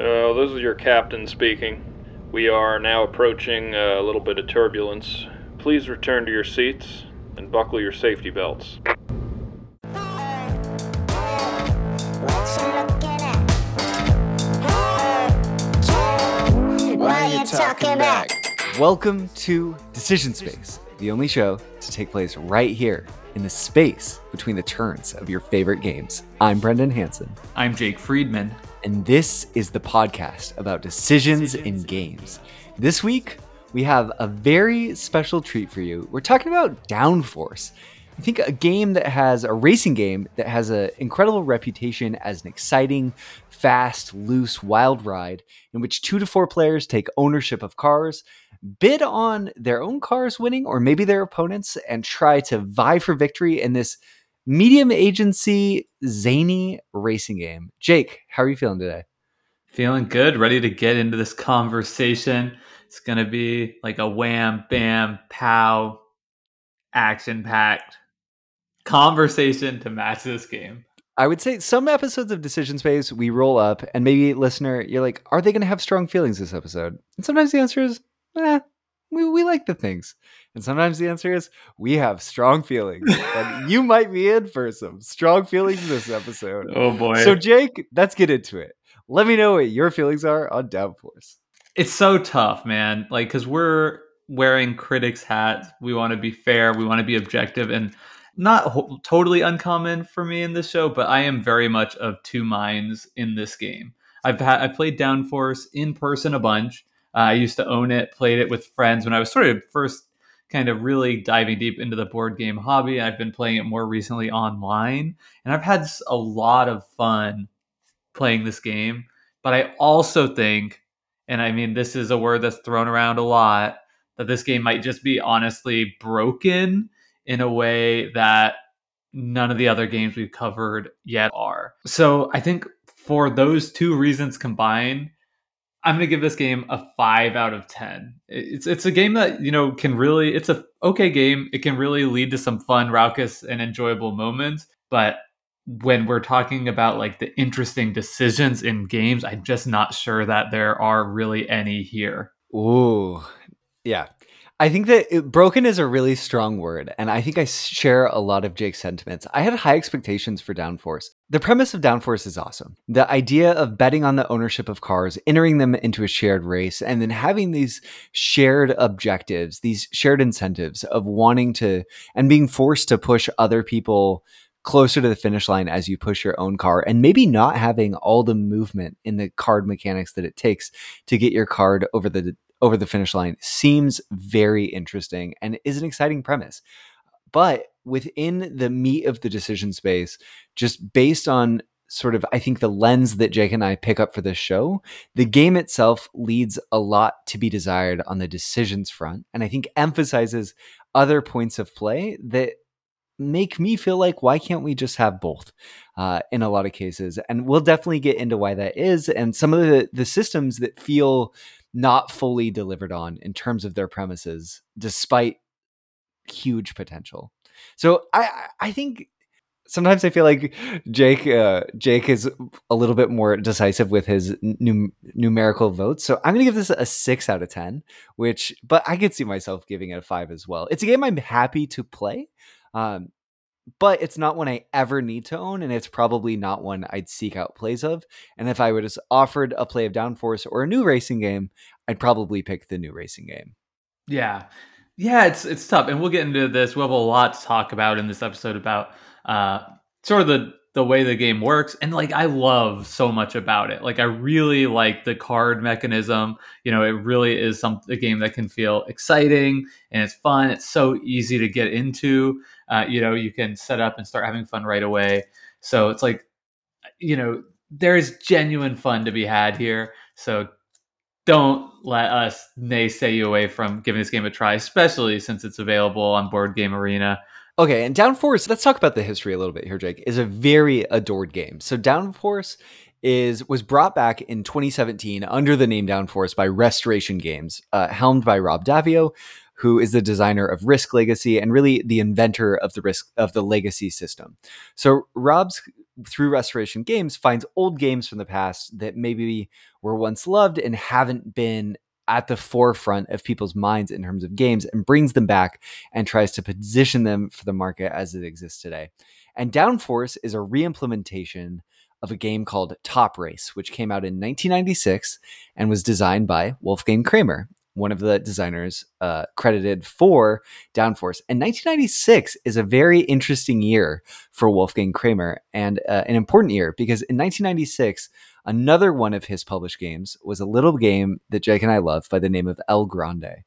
Uh, this is your captain speaking. We are now approaching a little bit of turbulence. Please return to your seats and buckle your safety belts. Why you talking back? Welcome to Decision Space, the only show to take place right here in the space between the turns of your favorite games. I'm Brendan Hanson, I'm Jake Friedman. And this is the podcast about decisions in games. This week, we have a very special treat for you. We're talking about Downforce. I think a game that has a racing game that has an incredible reputation as an exciting, fast, loose, wild ride in which two to four players take ownership of cars, bid on their own cars winning or maybe their opponents, and try to vie for victory in this medium agency, zany racing game. Jake, how are you feeling today? Feeling good, ready to get into this conversation. It's going to be like a wham, bam, pow, action packed conversation to match this game. I would say some episodes of Decision Space we roll up, and maybe listener, you're like, are they going to have strong feelings this episode? And sometimes the answer is, eh, we, we like the things. And sometimes the answer is, we have strong feelings. and you might be in for some strong feelings this episode. Oh boy. So, Jake, let's get into it. Let me know what your feelings are on Downforce. it's so tough, man. Like, because we're wearing critics' hats. We want to be fair. We want to be objective and not ho- totally uncommon for me in this show, but I am very much of two minds in this game. I've had I played Downforce in person a bunch. Uh, I used to own it, played it with friends when I was sort of first kind of really diving deep into the board game hobby. I've been playing it more recently online, and I've had a lot of fun playing this game. But I also think and I mean, this is a word that's thrown around a lot, that this game might just be honestly broken in a way that none of the other games we've covered yet are. So I think for those two reasons combined, I'm gonna give this game a five out of ten. It's it's a game that you know can really it's a okay game. It can really lead to some fun, raucous, and enjoyable moments. But when we're talking about like the interesting decisions in games, I'm just not sure that there are really any here. Ooh, yeah. I think that it, broken is a really strong word, and I think I share a lot of Jake's sentiments. I had high expectations for Downforce. The premise of Downforce is awesome. The idea of betting on the ownership of cars, entering them into a shared race, and then having these shared objectives, these shared incentives of wanting to and being forced to push other people closer to the finish line as you push your own car, and maybe not having all the movement in the card mechanics that it takes to get your card over the over the finish line seems very interesting and is an exciting premise. But within the meat of the decision space, just based on sort of, I think, the lens that Jake and I pick up for this show, the game itself leads a lot to be desired on the decisions front. And I think emphasizes other points of play that make me feel like why can't we just have both uh, in a lot of cases and we'll definitely get into why that is and some of the the systems that feel not fully delivered on in terms of their premises despite huge potential. So i I- think sometimes i feel like jake uh, jake is a little bit more decisive with his num- numerical votes. So i'm gonna give this a six out of ten which but i could see myself giving it a five as well. It's a game i'm happy to play um, but it's not one I ever need to own, and it's probably not one I'd seek out plays of. And if I was offered a play of Downforce or a new racing game, I'd probably pick the new racing game. Yeah. Yeah, it's it's tough. And we'll get into this. We'll have a lot to talk about in this episode about uh sort of the the way the game works. And like I love so much about it. Like I really like the card mechanism. You know, it really is some a game that can feel exciting and it's fun. It's so easy to get into. Uh, you know, you can set up and start having fun right away. So it's like, you know, there's genuine fun to be had here. So don't let us naysay you away from giving this game a try, especially since it's available on Board Game Arena. Okay, and Downforce, let's talk about the history a little bit here, Jake, is a very adored game. So Downforce is was brought back in 2017 under the name Downforce by Restoration Games, uh, helmed by Rob Daviau, who is the designer of Risk Legacy and really the inventor of the Risk of the Legacy system. So Rob's through Restoration Games, finds old games from the past that maybe were once loved and haven't been at the forefront of people's minds in terms of games and brings them back and tries to position them for the market as it exists today. And Downforce is a re-implementation of a game called Top Race, which came out in 1996 and was designed by Wolfgang Kramer, one of the designers uh, credited for Downforce. And 1996 is a very interesting year for Wolfgang Kramer and uh, an important year because in 1996, Another one of his published games was a little game that Jake and I love by the name of El Grande.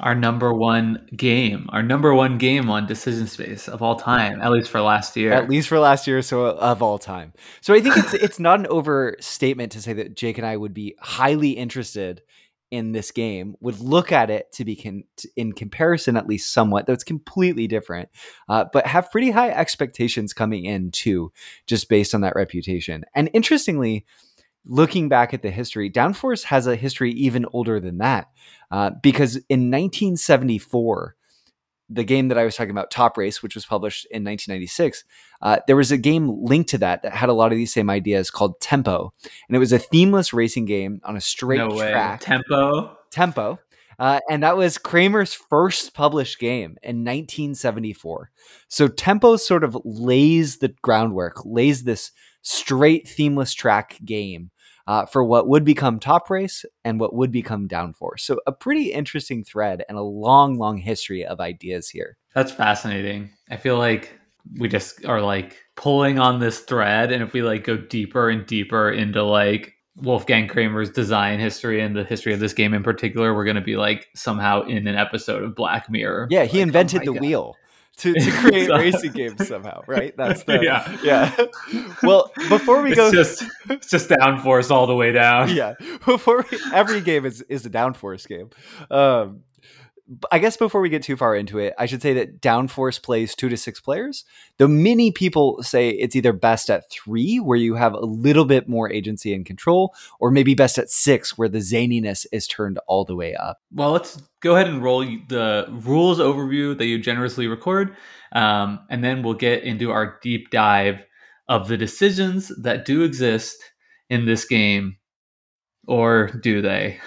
Our number one game, our number one game on Decision Space of all time, at least for last year. At least for last year, so of all time. So I think it's it's not an overstatement to say that Jake and I would be highly interested in this game would look at it to be con- in comparison at least somewhat though it's completely different uh, but have pretty high expectations coming in too just based on that reputation. And interestingly looking back at the history downforce has a history even older than that uh, because in 1974 the game that I was talking about, Top Race, which was published in 1996, uh, there was a game linked to that that had a lot of these same ideas called Tempo, and it was a themeless racing game on a straight no track. Tempo. Tempo. Uh, and that was Kramer's first published game in 1974. So Tempo sort of lays the groundwork, lays this straight themeless track game uh, for what would become Top Race and what would become Downforce. So a pretty interesting thread and a long, long history of ideas here. That's fascinating. I feel like we just are like pulling on this thread, and if we like go deeper and deeper into like Wolfgang Kramer's design history and the history of this game in particular, we're going to be like somehow in an episode of Black Mirror. Yeah, he like, invented oh the God. wheel to, to create racing games somehow, right? That's the Yeah. yeah. Well, before we It's go, just it's just downforce all the way down. yeah, before we, every game is is a downforce game. Um, I guess before we get too far into it, I should say that downforce plays two to six players. Though many people say it's either best at three, where you have a little bit more agency and control, or maybe best at six, where the zaniness is turned all the way up. Well, let's go ahead and roll the rules overview that you generously record, um, and then we'll get into our deep dive of the decisions that do exist in this game, or do they?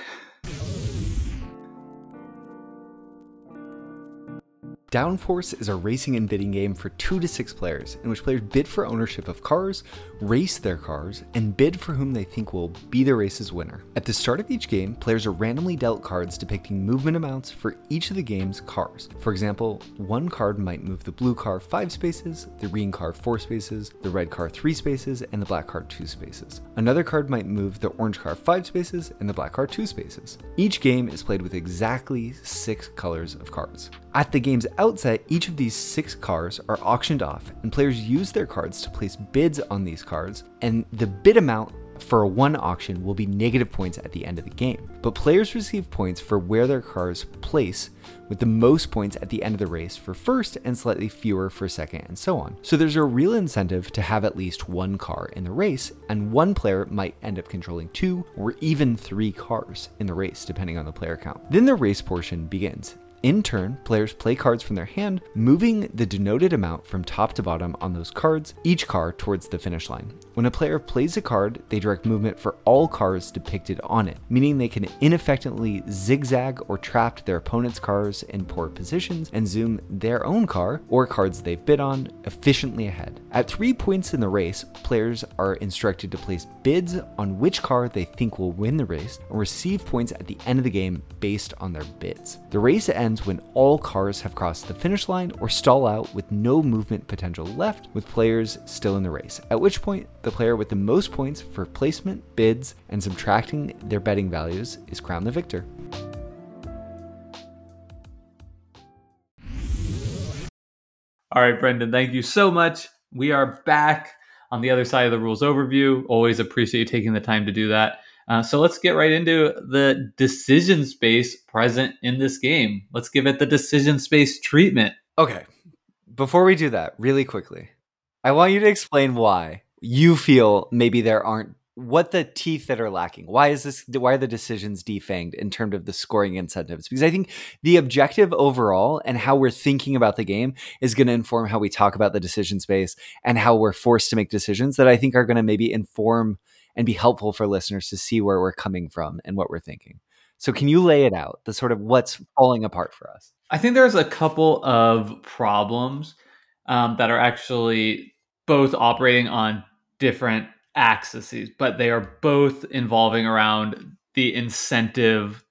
Downforce is a racing and bidding game for two to six players, in which players bid for ownership of cars, race their cars, and bid for whom they think will be the race's winner. At the start of each game, players are randomly dealt cards depicting movement amounts for each of the game's cars. For example, one card might move the blue car five spaces, the green car four spaces, the red car three spaces, and the black car two spaces. Another card might move the orange car five spaces and the black car two spaces. Each game is played with exactly six colors of cards. At the game's outset, each of these six cars are auctioned off, and players use their cards to place bids on these cards, and the bid amount for a one auction will be negative points at the end of the game. But players receive points for where their cars place, with the most points at the end of the race for first and slightly fewer for second, and so on. So there's a real incentive to have at least one car in the race, and one player might end up controlling two or even three cars in the race, depending on the player count. Then the race portion begins. In turn, players play cards from their hand, moving the denoted amount from top to bottom on those cards, each car towards the finish line. When a player plays a card, they direct movement for all cars depicted on it, meaning they can ineffectively zigzag or trap their opponent's cars in poor positions and zoom their own car or cards they've bid on efficiently ahead. At three points in the race, players are instructed to place bids on which car they think will win the race and receive points at the end of the game based on their bids. The race ends when all cars have crossed the finish line or stall out with no movement potential left, with players still in the race. At which point, the player with the most points for placement, bids, and subtracting their betting values is crowned the victor. All right, Brendan, thank you so much. We are back on the other side of the rules overview. Always appreciate you taking the time to do that. Uh, so let's get right into the decision space present in this game. Let's give it the decision space treatment. Okay, before we do that, really quickly, I want you to explain why you feel maybe there aren't what the teeth that are lacking. Why is this? Why are the decisions defanged in terms of the scoring incentives? Because I think the objective overall and how we're thinking about the game is going to inform how we talk about the decision space and how we're forced to make decisions that I think are going to maybe inform and be helpful for listeners to see where we're coming from and what we're thinking. So, can you lay it out? The sort of what's falling apart for us. I think there's a couple of problems um, that are actually both operating on different axes, but they are both involving around the incentive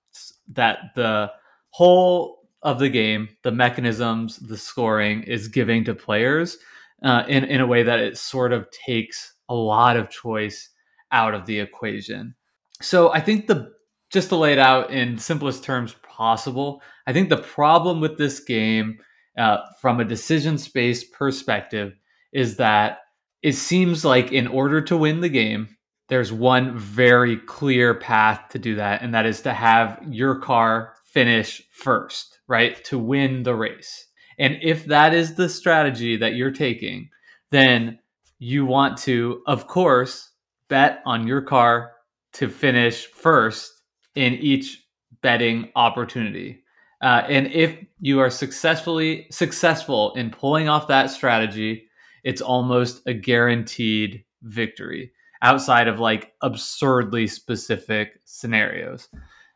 that the whole of the game, the mechanisms, the scoring is giving to players uh, in, in a way that it sort of takes a lot of choice out of the equation. So I think the just to lay it out in simplest terms possible, I think the problem with this game uh, from a decision space perspective is that it seems like in order to win the game, there's one very clear path to do that, and that is to have your car finish first, right? To win the race. And if that is the strategy that you're taking, then you want to, of course, bet on your car to finish first in each betting opportunity. Uh, and if you are successfully successful in pulling off that strategy, it's almost a guaranteed victory outside of like absurdly specific scenarios.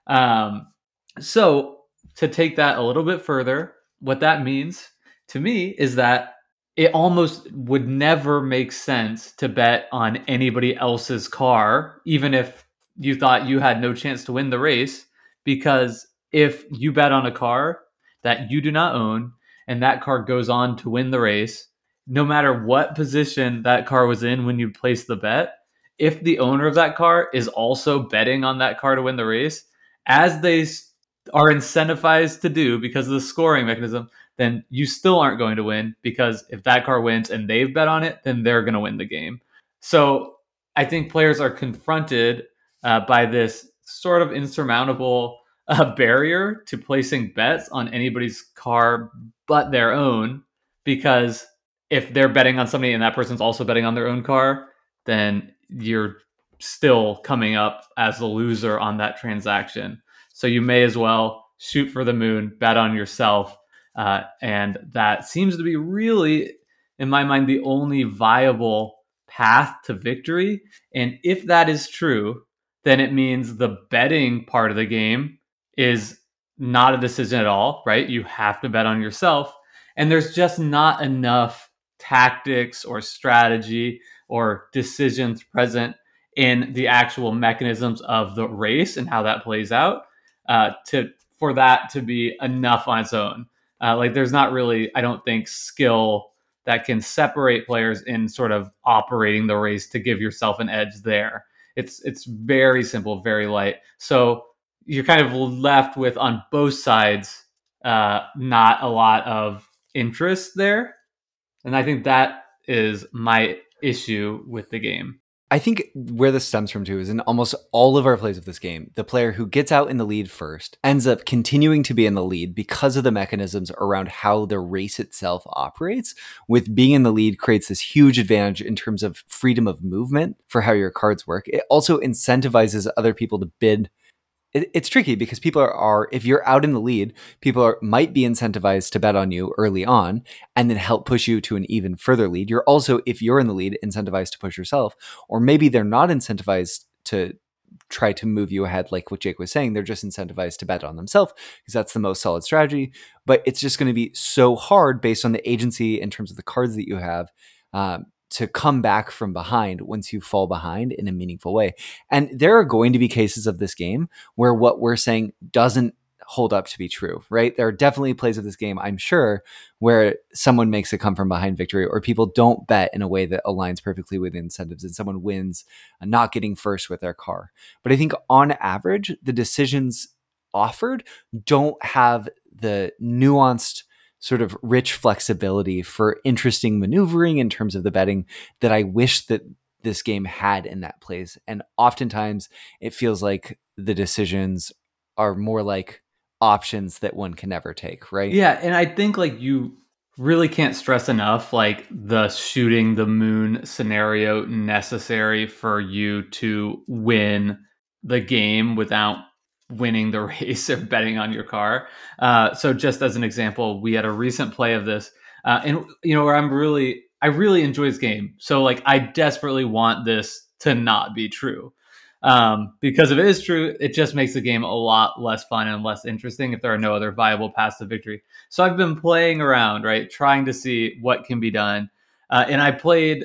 Um, so, to take that a little bit further, what that means to me is that it almost would never make sense to bet on anybody else's car, even if you thought you had no chance to win the race, because if you bet on a car that you do not own and that car goes on to win the race, no matter what position that car was in when you place the bet, if the owner of that car is also betting on that car to win the race, as they are incentivized to do because of the scoring mechanism, then you still aren't going to win because if that car wins and they've bet on it, then they're going to win the game. So I think players are confronted uh, by this sort of insurmountable uh, barrier to placing bets on anybody's car but their own because if they're betting on somebody and that person's also betting on their own car, then you're still coming up as the loser on that transaction. So you may as well shoot for the moon, bet on yourself. Uh, and that seems to be really, in my mind, the only viable path to victory. And if that is true, then it means the betting part of the game is not a decision at all, right? You have to bet on yourself. And there's just not enough tactics or strategy or decisions present in the actual mechanisms of the race and how that plays out uh, to for that to be enough on its own. Uh, like there's not really, I don't think, skill that can separate players in sort of operating the race to give yourself an edge there. It's it's very simple, very light. So you're kind of left with on both sides uh, not a lot of interest there and I think that is my issue with the game. I think where this stems from too is in almost all of our plays of this game, the player who gets out in the lead first ends up continuing to be in the lead because of the mechanisms around how the race itself operates. With being in the lead creates this huge advantage in terms of freedom of movement for how your cards work. It also incentivizes other people to bid it, it's tricky because people are, are, if you're out in the lead, people are might be incentivized to bet on you early on and then help push you to an even further lead. You're also, if you're in the lead, incentivized to push yourself, or maybe they're not incentivized to try to move you ahead like what Jake was saying they're just incentivized to bet on themselves because that's the most solid strategy but it's just going to be so hard based on the agency in terms of the cards that you have um, to come back from behind once you fall behind in a meaningful way. And there are going to be cases of this game where what we're saying doesn't hold up to be true, right? There are definitely plays of this game, I'm sure, where someone makes a come from behind victory or people don't bet in a way that aligns perfectly with incentives and someone wins uh, not getting first with their car. But I think on average, the decisions offered don't have the nuanced sort of rich flexibility for interesting maneuvering in terms of the betting that I wish that this game had in that place. And oftentimes it feels like the decisions are more like options that one can never take, right? Yeah, and I think like you really can't stress enough like the shooting the moon scenario necessary for you to win the game without winning the race or betting on your car. Uh, so just as an example, we had a recent play of this, uh, and you know where I'm really I really enjoy this game. So like I desperately want this to not be true. Um, because if it is true, it just makes the game a lot less fun and less interesting if there are no other viable paths to victory. So I've been playing around, right, trying to see what can be done. Uh, and I played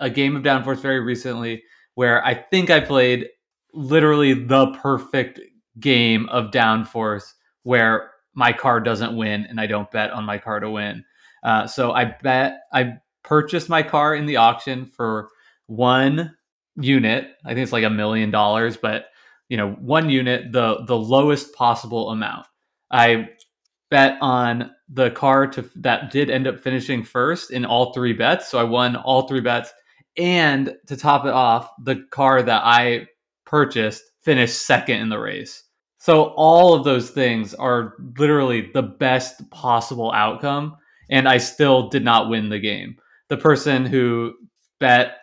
a game of Downforce very recently where I think I played literally the perfect game of Downforce where my car doesn't win and I don't bet on my car to win. Uh, so I bet I purchased my car in the auction for one unit. I think it's like a million dollars, but you know, one unit, the the lowest possible amount. I bet on the car to that did end up finishing first in all three bets, so I won all three bets. And to top it off, the car that I purchased finished second in the race. So all of those things are literally the best possible outcome, and I still did not win the game. The person who bet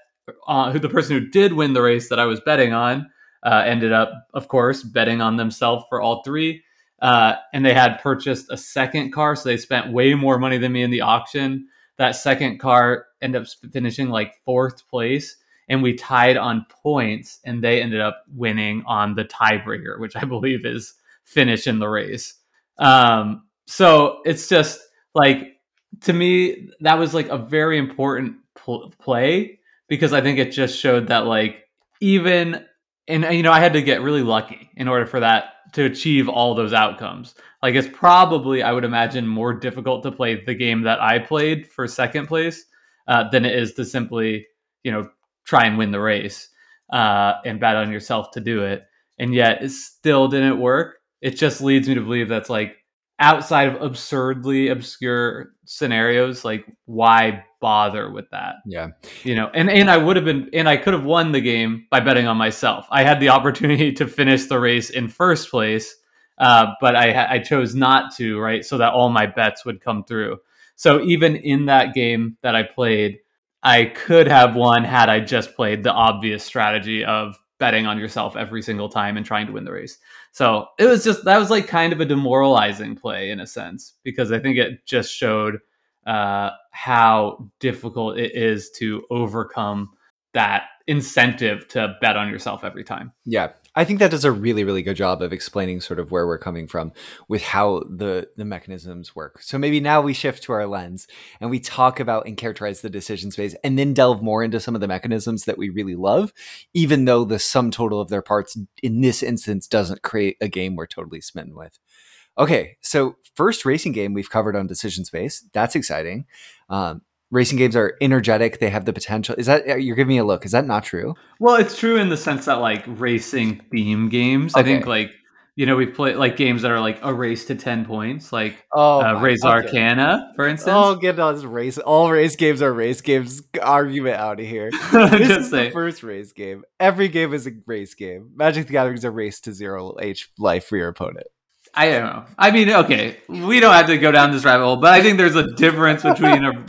uh, who the person who did win the race that I was betting on uh, ended up, of course, betting on themselves for all three. Uh, and they had purchased a second car, so they spent way more money than me in the auction. That second car ended up finishing like fourth place, and we tied on points, and they ended up winning on the tiebreaker, which I believe is finish in the race. Um, so it's just like to me that was like a very important pl- play because I think it just showed that like even and you know I had to get really lucky in order for that to achieve all those outcomes. Like it's probably I would imagine more difficult to play the game that I played for second place uh, than it is to simply you know try and win the race uh, and bet on yourself to do it. And yet it still didn't work. It just leads me to believe that's like outside of absurdly obscure scenarios like why bother with that Yeah. you know and and i would have been and i could have won the game by betting on myself i had the opportunity to finish the race in first place uh, but i i chose not to right so that all my bets would come through so even in that game that i played i could have won had i just played the obvious strategy of betting on yourself every single time and trying to win the race so it was just that was like kind of a demoralizing play in a sense because I think it just showed uh, how difficult it is to overcome that incentive to bet on yourself every time. Yeah. I think that does a really, really good job of explaining sort of where we're coming from with how the the mechanisms work. So maybe now we shift to our lens and we talk about and characterize the decision space and then delve more into some of the mechanisms that we really love, even though the sum total of their parts in this instance doesn't create a game we're totally smitten with. Okay, so first racing game we've covered on decision space. That's exciting. Um, racing games are energetic. They have the potential. Is that you're giving me a look? Is that not true? Well, it's true in the sense that like racing theme games. I think like you know we play like games that are like a race to ten points, like Oh, uh, Res. Arcana, for instance. Oh, get this race. All race games are race games. Argument out of here. This is the first race game. Every game is a race game. Magic the Gathering is a race to zero H life for your opponent. I don't know. I mean, okay, we don't have to go down this rabbit hole, but I think there's a difference between a.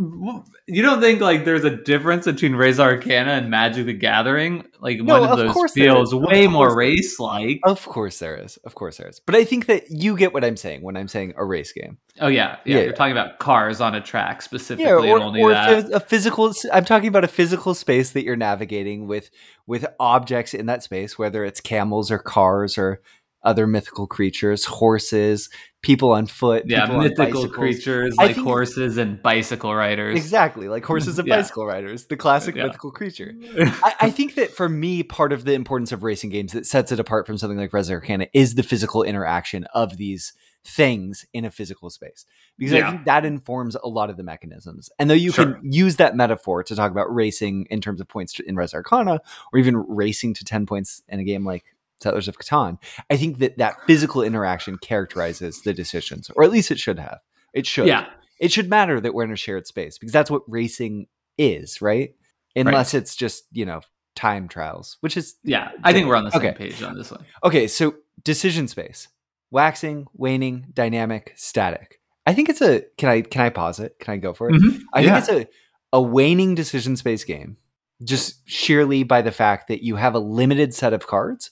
You don't think like there's a difference between Res Arcana and Magic the Gathering? Like No, one of of those feels way more course there is. race like. Of course there is. Of course there is. But I think that you get what I'm saying when I'm saying a race game. Oh yeah, yeah. Yeah. You're talking about cars on a track specifically, Yeah, or, and only or that. a physical. I'm talking about a physical space that you're navigating with with objects in that space, whether it's camels or cars or other mythical creatures, horses, people on foot, yeah, mythical creatures I like think- horses and bicycle riders. Exactly, like horses and Yeah. bicycle riders, the classic Yeah. mythical creature. I, I think that for me, part of the importance of racing games that sets it apart from something like Res Arcana is the physical interaction of these things in a physical space. Because I think that informs a lot of the mechanisms. And though you Sure. can use that metaphor to talk about racing in terms of points in Res Arcana, or even racing to 10 points in a game like Settlers of Catan, I think that that physical interaction characterizes the decisions, or at least it should have. It should yeah, it should matter that we're in a shared space because that's what racing is, right? Unless it's just, you know, time trials, which is yeah. I think we're on the same Okay. page on this one. okay. So, decision space waxing, waning, dynamic, static. I think it's a. Can I can I pause it? Can I go for it? Mhm. I Yeah. think it's a a waning decision space game, just sheerly by the fact that you have a limited set of cards,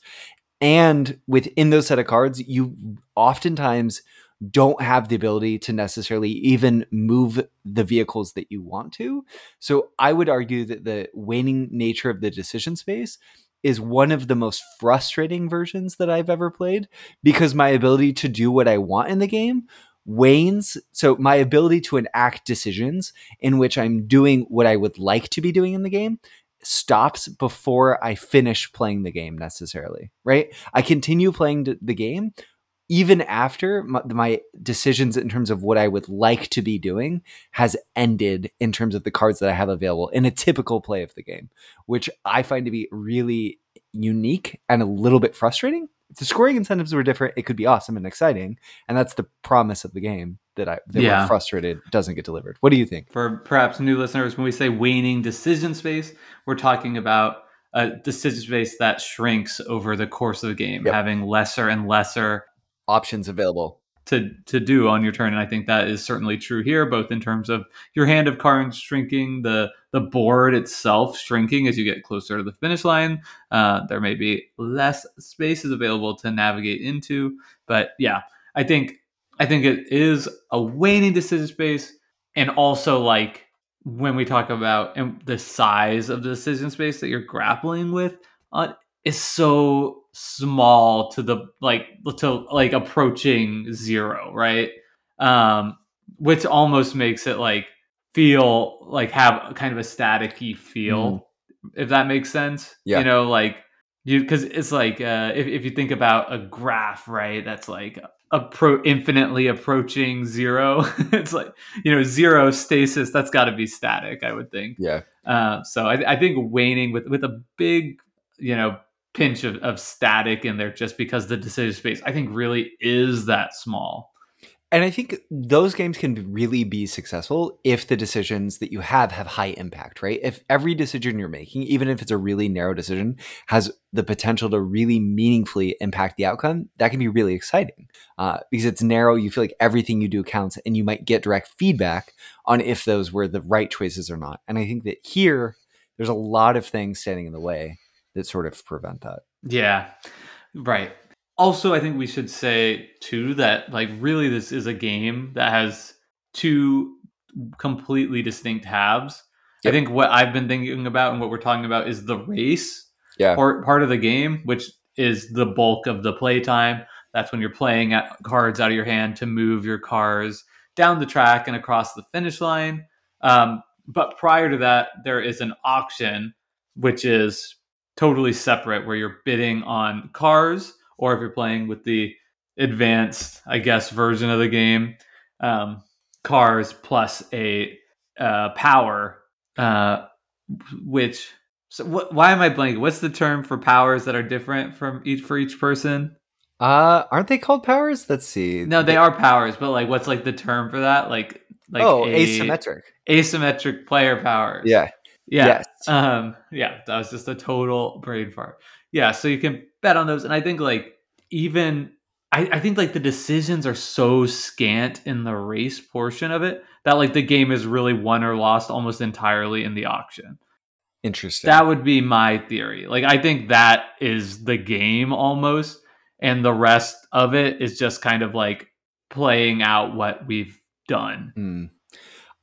and within those set of cards, you oftentimes don't have the ability to necessarily even move the vehicles that you want to. So I would argue that the waning nature of the decision space is one of the most frustrating versions that I've ever played because my ability to do what I want in the game wanes. So my ability to enact decisions in which I'm doing what I would like to be doing in the game stops before I finish playing the game necessarily, right? I continue playing the game even after my, my decisions in terms of what I would like to be doing has ended in terms of the cards that I have available in a typical play of the game, which I find to be really unique and a little bit frustrating. If the scoring incentives were different, it could be awesome and exciting, and that's the promise of the game that I that Yeah. we're frustrated doesn't get delivered. What do you think? For perhaps new listeners, when we say waning decision space, we're talking about a decision space that shrinks over the course of the game, Yep. having lesser and lesser Options available. to to do on your turn and i think that is certainly true here both in terms of your hand of cards shrinking the the board itself shrinking as you get closer to the finish line uh, there may be less spaces available to navigate into but yeah i think i think it is a waning decision space and also like when we talk about and the size of the decision space that you're grappling with uh, is so small to the like to like approaching zero right? Um which almost makes it like feel like have kind of a staticky feel if that makes sense. Yeah. you know like you because it's like uh if, if you think about a graph right that's like appro- infinitely approaching zero it's like you know zero stasis that's got to be static i would think Yeah. uh, so I, I think waning with with a big, you know, pinch of, of static in there just because the decision space I think really is that small. And I think those games can really be successful if the decisions that you have have high impact, right? If every decision you're making, even if it's a really narrow decision, has the potential to really meaningfully impact the outcome, that can be really exciting. Uh, because it's narrow, you feel like everything you do counts, and you might get direct feedback on if those were the right choices or not. And I think that here, there's a lot of things standing in the way that sort of prevent that. Yeah, right. Also, I think we should say too that like really this is a game that has two completely distinct halves. Yep. I think what I've been thinking about and what we're talking about is the race Yeah. part part of the game, which is the bulk of the playtime. That's when you're playing at cards out of your hand to move your cars down the track and across the finish line. Um, but prior to that, there is an auction, which is totally separate, where you're bidding on cars, or if you're playing with the advanced, I guess, version of the game, um, cars plus a uh, power, uh, which. So wh- why am I blanking? What's the term for powers that are different from each for each person? Uh, aren't they called powers? Let's see. No, they are powers, but like, what's like the term for that? Like, like oh, asymmetric. asymmetric player powers. Yeah. yeah, Yes. um, yeah. That was just a total brain fart. Yeah, so you can bet on those, and I think like even I, I think like the decisions are so scant in the race portion of it that like the game is really won or lost almost entirely in the auction. Interesting. That would be my theory. Like I think that is the game almost, and the rest of it is just kind of like playing out what we've done. Hmm.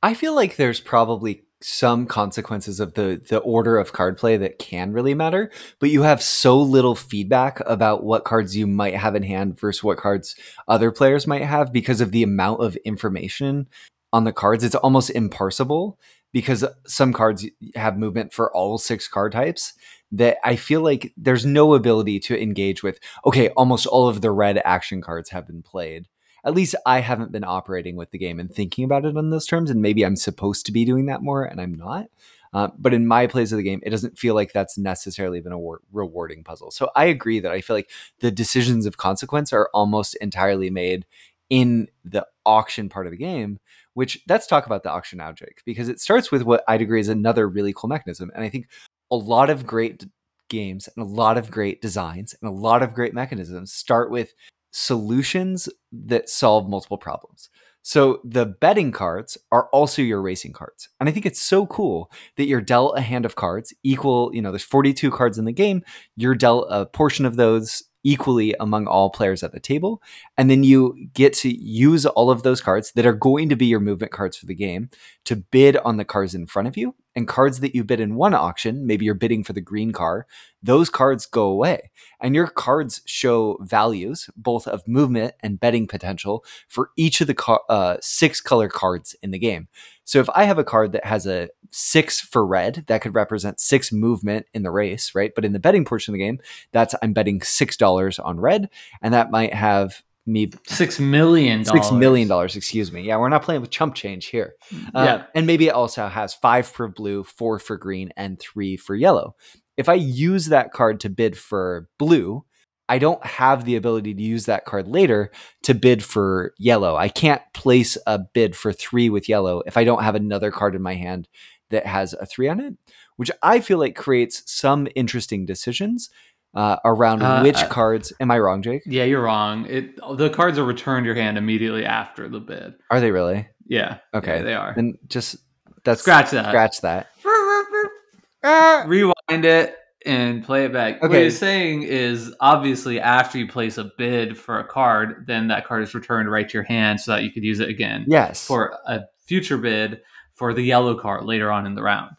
I feel like there's probably some consequences of the the order of card play that can really matter, but you have so little feedback about what cards you might have in hand versus what cards other players might have because of the amount of information on the cards. It's almost imparsible because some cards have movement for all six card types that I feel like there's no ability to engage with. Okay, almost all of the red action cards have been played at least I haven't been operating with the game and thinking about it on those terms. And maybe I'm supposed to be doing that more and I'm not. Uh, but in my plays of the game, it doesn't feel like that's necessarily been a war- rewarding puzzle. So I agree that I feel like the decisions of consequence are almost entirely made in the auction part of the game, which let's talk about the auction now, Jake, because it starts with what I'd agree is another really cool mechanism. And I think a lot of great games and a lot of great designs and a lot of great mechanisms start with solutions that solve multiple problems. So the betting cards are also your racing cards. And I think it's so cool that you're dealt a hand of cards equal, you know, there's 42 cards in the game. You're dealt a portion of those equally among all players at the table. And then you get to use all of those cards that are going to be your movement cards for the game to bid on the cards in front of you. And cards that you bid in one auction, maybe you're bidding for the green car, those cards go away. And your cards show values, both of movement and betting potential, for each of the car- uh, six color cards in the game. So if I have a card that has a six for red, that could represent six movement in the race, right? But in the betting portion of the game, that's I'm betting six dollars on red, and that might have me Six million dollars. six million dollars. Excuse me. Yeah, we're not playing with chump change here. Uh, Yeah. and maybe it also has five for blue, four for green, and three for yellow. If I use that card to bid for blue, I don't have the ability to use that card later to bid for yellow. I can't place a bid for three with yellow if I don't have another card in my hand that has a three on it, which I feel like creates some interesting decisions uh, around Uh, which uh, cards. Am I wrong, Jake? Yeah, you're wrong. It the cards are returned to your hand immediately after the bid. Are they really? Yeah. Okay. yeah, they are. Then just that's Scratch that. Scratch that. Rewind it and play it back. What Okay. he's saying is obviously after you place a bid for a card, then that card is returned right to your hand so that you could use it again Yes. for a future bid for the yellow card later on in the round.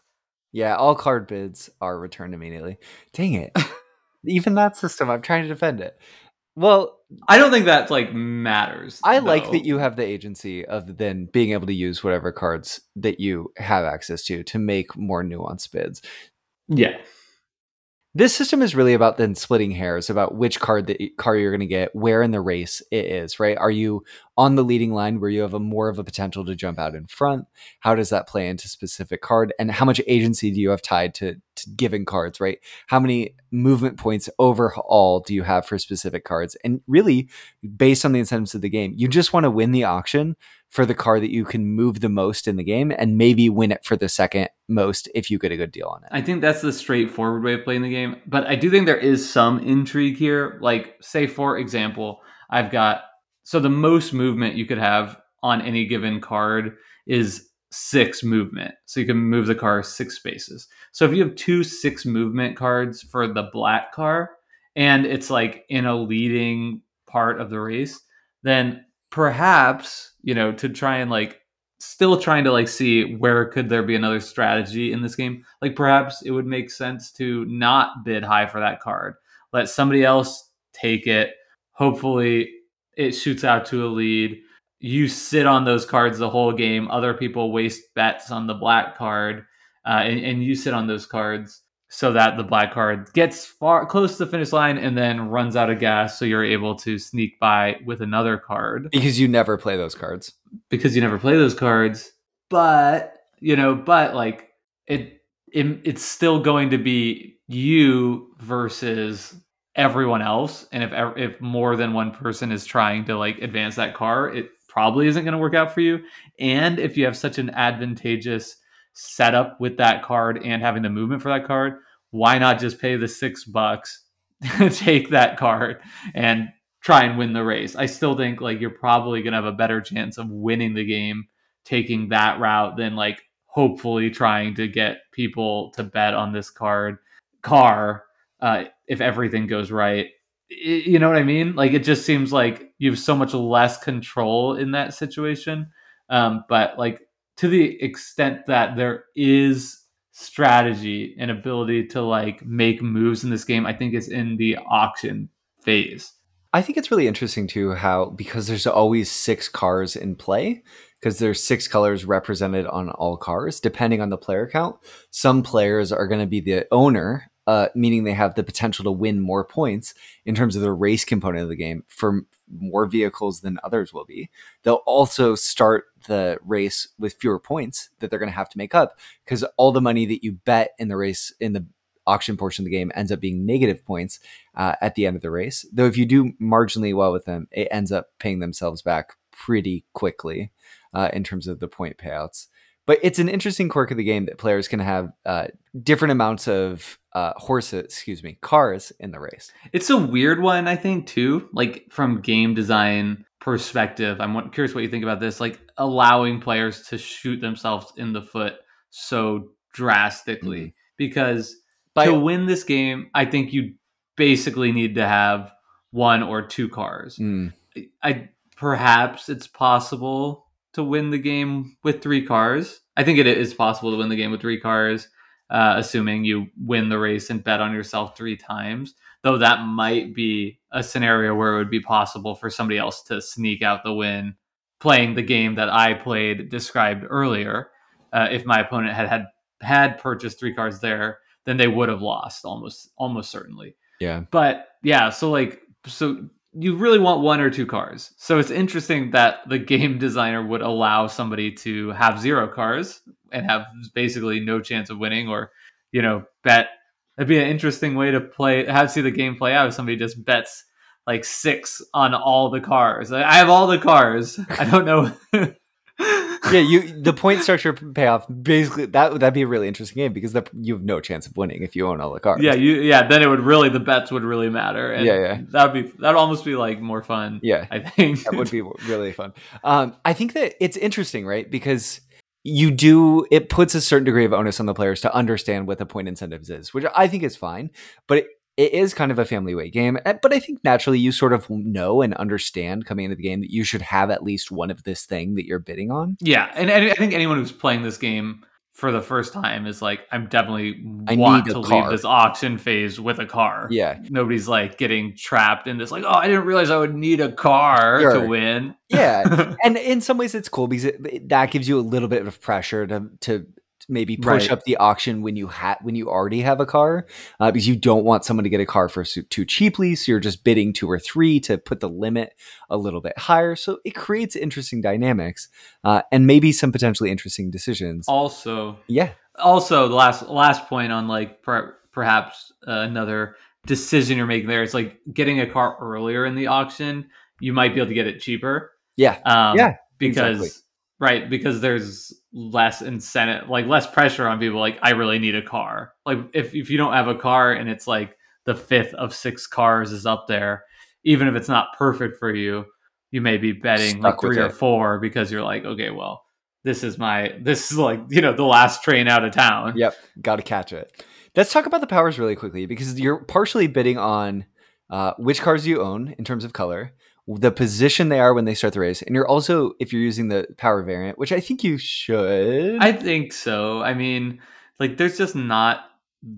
Yeah, all card bids are returned immediately. Dang it. Even that system, I'm trying to defend it. Well, I don't think that like matters. I like that you have the agency of then being able to use whatever cards that you have access to to make more nuanced bids. Yeah. This system is really about then splitting hairs about which card that car you're going to get, where in the race it is, right? Are you on the leading line where you have a more of a potential to jump out in front? How does that play into specific card? And how much agency do you have tied to given cards, right? How many movement points overall do you have for specific cards? And really, based on the incentives of the game, you just want to win the auction for the car that you can move the most in the game and maybe win it for the second most if you get a good deal on it. I think that's the straightforward way of playing the game. But I do think there is some intrigue here. Like, say, for example, I've got so the most movement you could have on any given card is six movement. So you can move the car six spaces. So if you have two six movement cards for the black car and it's like in a leading part of the race, then perhaps, you know, to try and like still trying to like see where could there be another strategy in this game like perhaps it would make sense to not bid high for that card let somebody else take it hopefully it shoots out to a lead you sit on those cards the whole game other people waste bets on the black card uh, and, and you sit on those cards so that the black card gets far close to the finish line and then runs out of gas so you're able to sneak by with another card Because you never play those cards. because you never play those cards. But you know, but like it, it it's still going to be you versus everyone else. And if if more than one person is trying to like advance that car, it probably isn't going to work out for you. And if you have such an advantageous setup with that card and having the movement for that card, why not just pay the six bucks, take that card, and try and win the race. I still think like you're probably going to have a better chance of winning the game taking that route than like hopefully trying to get people to bet on this card car uh, if everything goes right. You know what I mean? Like it just seems like you have so much less control in that situation. Um, but like to the extent that there is strategy and ability to like make moves in this game, I think it's in the auction phase. I think it's really interesting too how because there's always six cars in play because there's six colors represented on all cars depending on the player count. Some players are going to be the owner, uh, meaning they have the potential to win more points in terms of the race component of the game for more vehicles than others will be. They'll also start the race with fewer points that they're going to have to make up because all the money that you bet in the race in the auction portion of the game ends up being negative points uh, at the end of the race. Though if you do marginally well with them, it ends up paying themselves back pretty quickly uh, in terms of the point payouts. But it's an interesting quirk of the game that players can have uh, different amounts of uh, horses, excuse me, cars in the race. It's a weird one, I think, too. Like from game design perspective, I'm curious what you think about this. Like allowing players to shoot themselves in the foot so drastically Mhm. because By- to win this game, I think you basically need to have one or two cars. Mm, I perhaps it's possible to win the game with three cars. I think it is possible to win the game with three cars, uh, assuming you win the race and bet on yourself three times. Though that might be a scenario where it would be possible for somebody else to sneak out the win, playing the game that I played described earlier. Uh, if my opponent had had had purchased three cars there, then they would have lost almost almost certainly yeah. but yeah so like so you really want one or two cars. So it's interesting that the game designer would allow somebody to have zero cars and have basically no chance of winning or you know bet. It'd be an interesting way to play have see the game play out if somebody just bets like six on all the cars. I I have all the cars. I don't know yeah, you the point structure payoff basically that that'd be a really interesting game because the, you have no chance of winning if you own all the cards. yeah you yeah then it would really the bets would really matter and Yeah, yeah. that'd be that'd almost be like more fun yeah, i think that would be really fun. Um, I think that it's interesting, right? Because you do it puts a certain degree of onus on the players to understand what the point incentives is, which I think is fine, but it, it is kind of a family way game. Eh, But I think naturally you sort of know and understand coming into the game that you should have at least one of this thing that you're bidding on. Yeah, and, and I think anyone who's playing this game for the first time is like, I'm definitely I want to car. leave this auction phase with a car. Yeah, Nobody's like getting trapped in this, like, oh, I didn't realize I would need a car Sure. to win. yeah, and in some ways it's cool because it, that gives you a little bit of pressure to to maybe push Right. up the auction when you had when you already have a car uh, because you don't want someone to get a car for too cheaply so you're just bidding two or three to put the limit a little bit higher so it creates interesting dynamics uh, and maybe some potentially interesting decisions also, yeah also the last last point on like per, perhaps uh, another decision you're making there is like getting a car earlier in the auction. You might be able to get it cheaper. yeah Um, Yeah, because exactly. Right because there's less incentive, like less pressure on people. Like I really need a car. Like if if you don't have a car and it's like the fifth of six cars is up there, even if it's not perfect for you, you may be betting like Stuck with three or it. four because you're like, okay, well, this is my this is like you know the last train out of town. Yep, got to catch it. Let's talk about the powers really quickly because you're partially bidding on uh, which cars you own in terms of color, the position they are when they start the race, and you're also if you're using the power variant, which I think you should. I think so. I mean, like, there's just not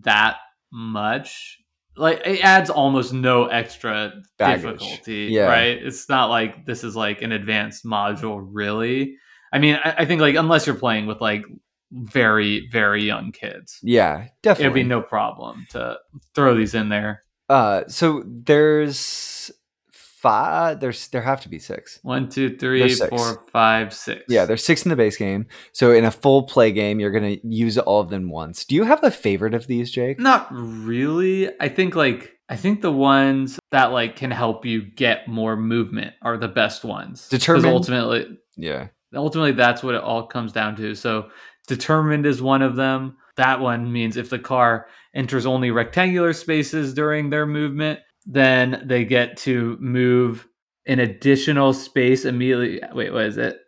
that much. Like, it adds almost no extra Baggage. difficulty, Yeah. right? It's not like this is like an advanced module, really. I mean, I, I think like unless you're playing with like very, very young kids, yeah, definitely. it'd be no problem to throw these in there. Uh, so there's five. There's there have to be six. One, two, three, four, five, six. Yeah, there's six in the base game. So in a full play game, you're gonna use all of them once. Do you have a favorite of these, Jake? Not really. I think like I think the ones that like can help you get more movement are the best ones. Determined? ultimately Yeah. ultimately that's what it all comes down to. So determined is one of them. That one means if the car enters only rectangular spaces during their movement, then they get to move an additional space immediately. Wait, what is it?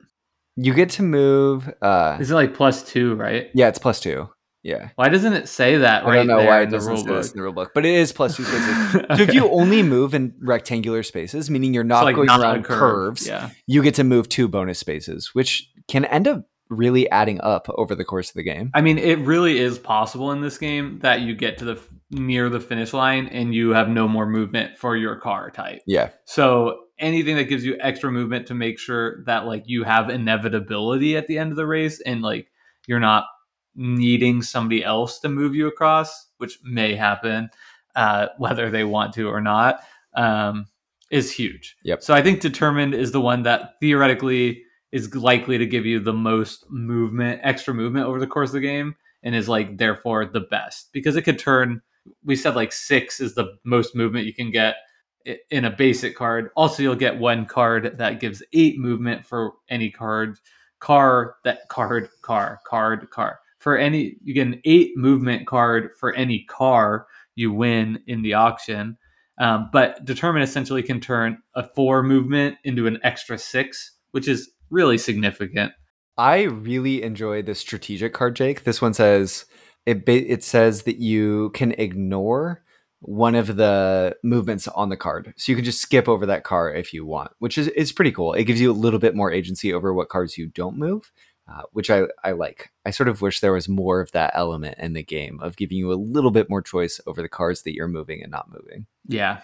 You get to move. Uh, Is it like plus two, right? yeah, it's plus two. Yeah. Why doesn't it say that right I don't know why in it the doesn't rule say this in the rule book, but it is plus two spaces. So if you only move in rectangular spaces, meaning you're not So, like, going not around curve. curves, yeah. you get to move two bonus spaces, which can end up really adding up over the course of the game. I mean, it really is possible in this game that you get to the near the finish line and you have no more movement for your car type. Yeah. So anything that gives you extra movement to make sure that like you have inevitability at the end of the race and like you're not needing somebody else to move you across, which may happen, uh, whether they want to or not, um, is huge. Yep. So I think determined is the one that theoretically is likely to give you the most movement, extra movement over the course of the game, and is like therefore the best because it could turn. We said like six is the most movement you can get in a basic card. Also, you'll get one card that gives eight movement for any card. Car that card car card car for any you get an eight movement card for any car you win in the auction. Um, but determine essentially can turn a four movement into an extra six, which is really significant. I really enjoy the strategic card, Jake. This one says it. It says that you can ignore one of the movements on the card, so you can just skip over that card if you want, which is is pretty cool. It gives you a little bit more agency over what cards you don't move, uh, which I I like. I sort of wish there was more of that element in the game of giving you a little bit more choice over the cards that you're moving and not moving. Yeah,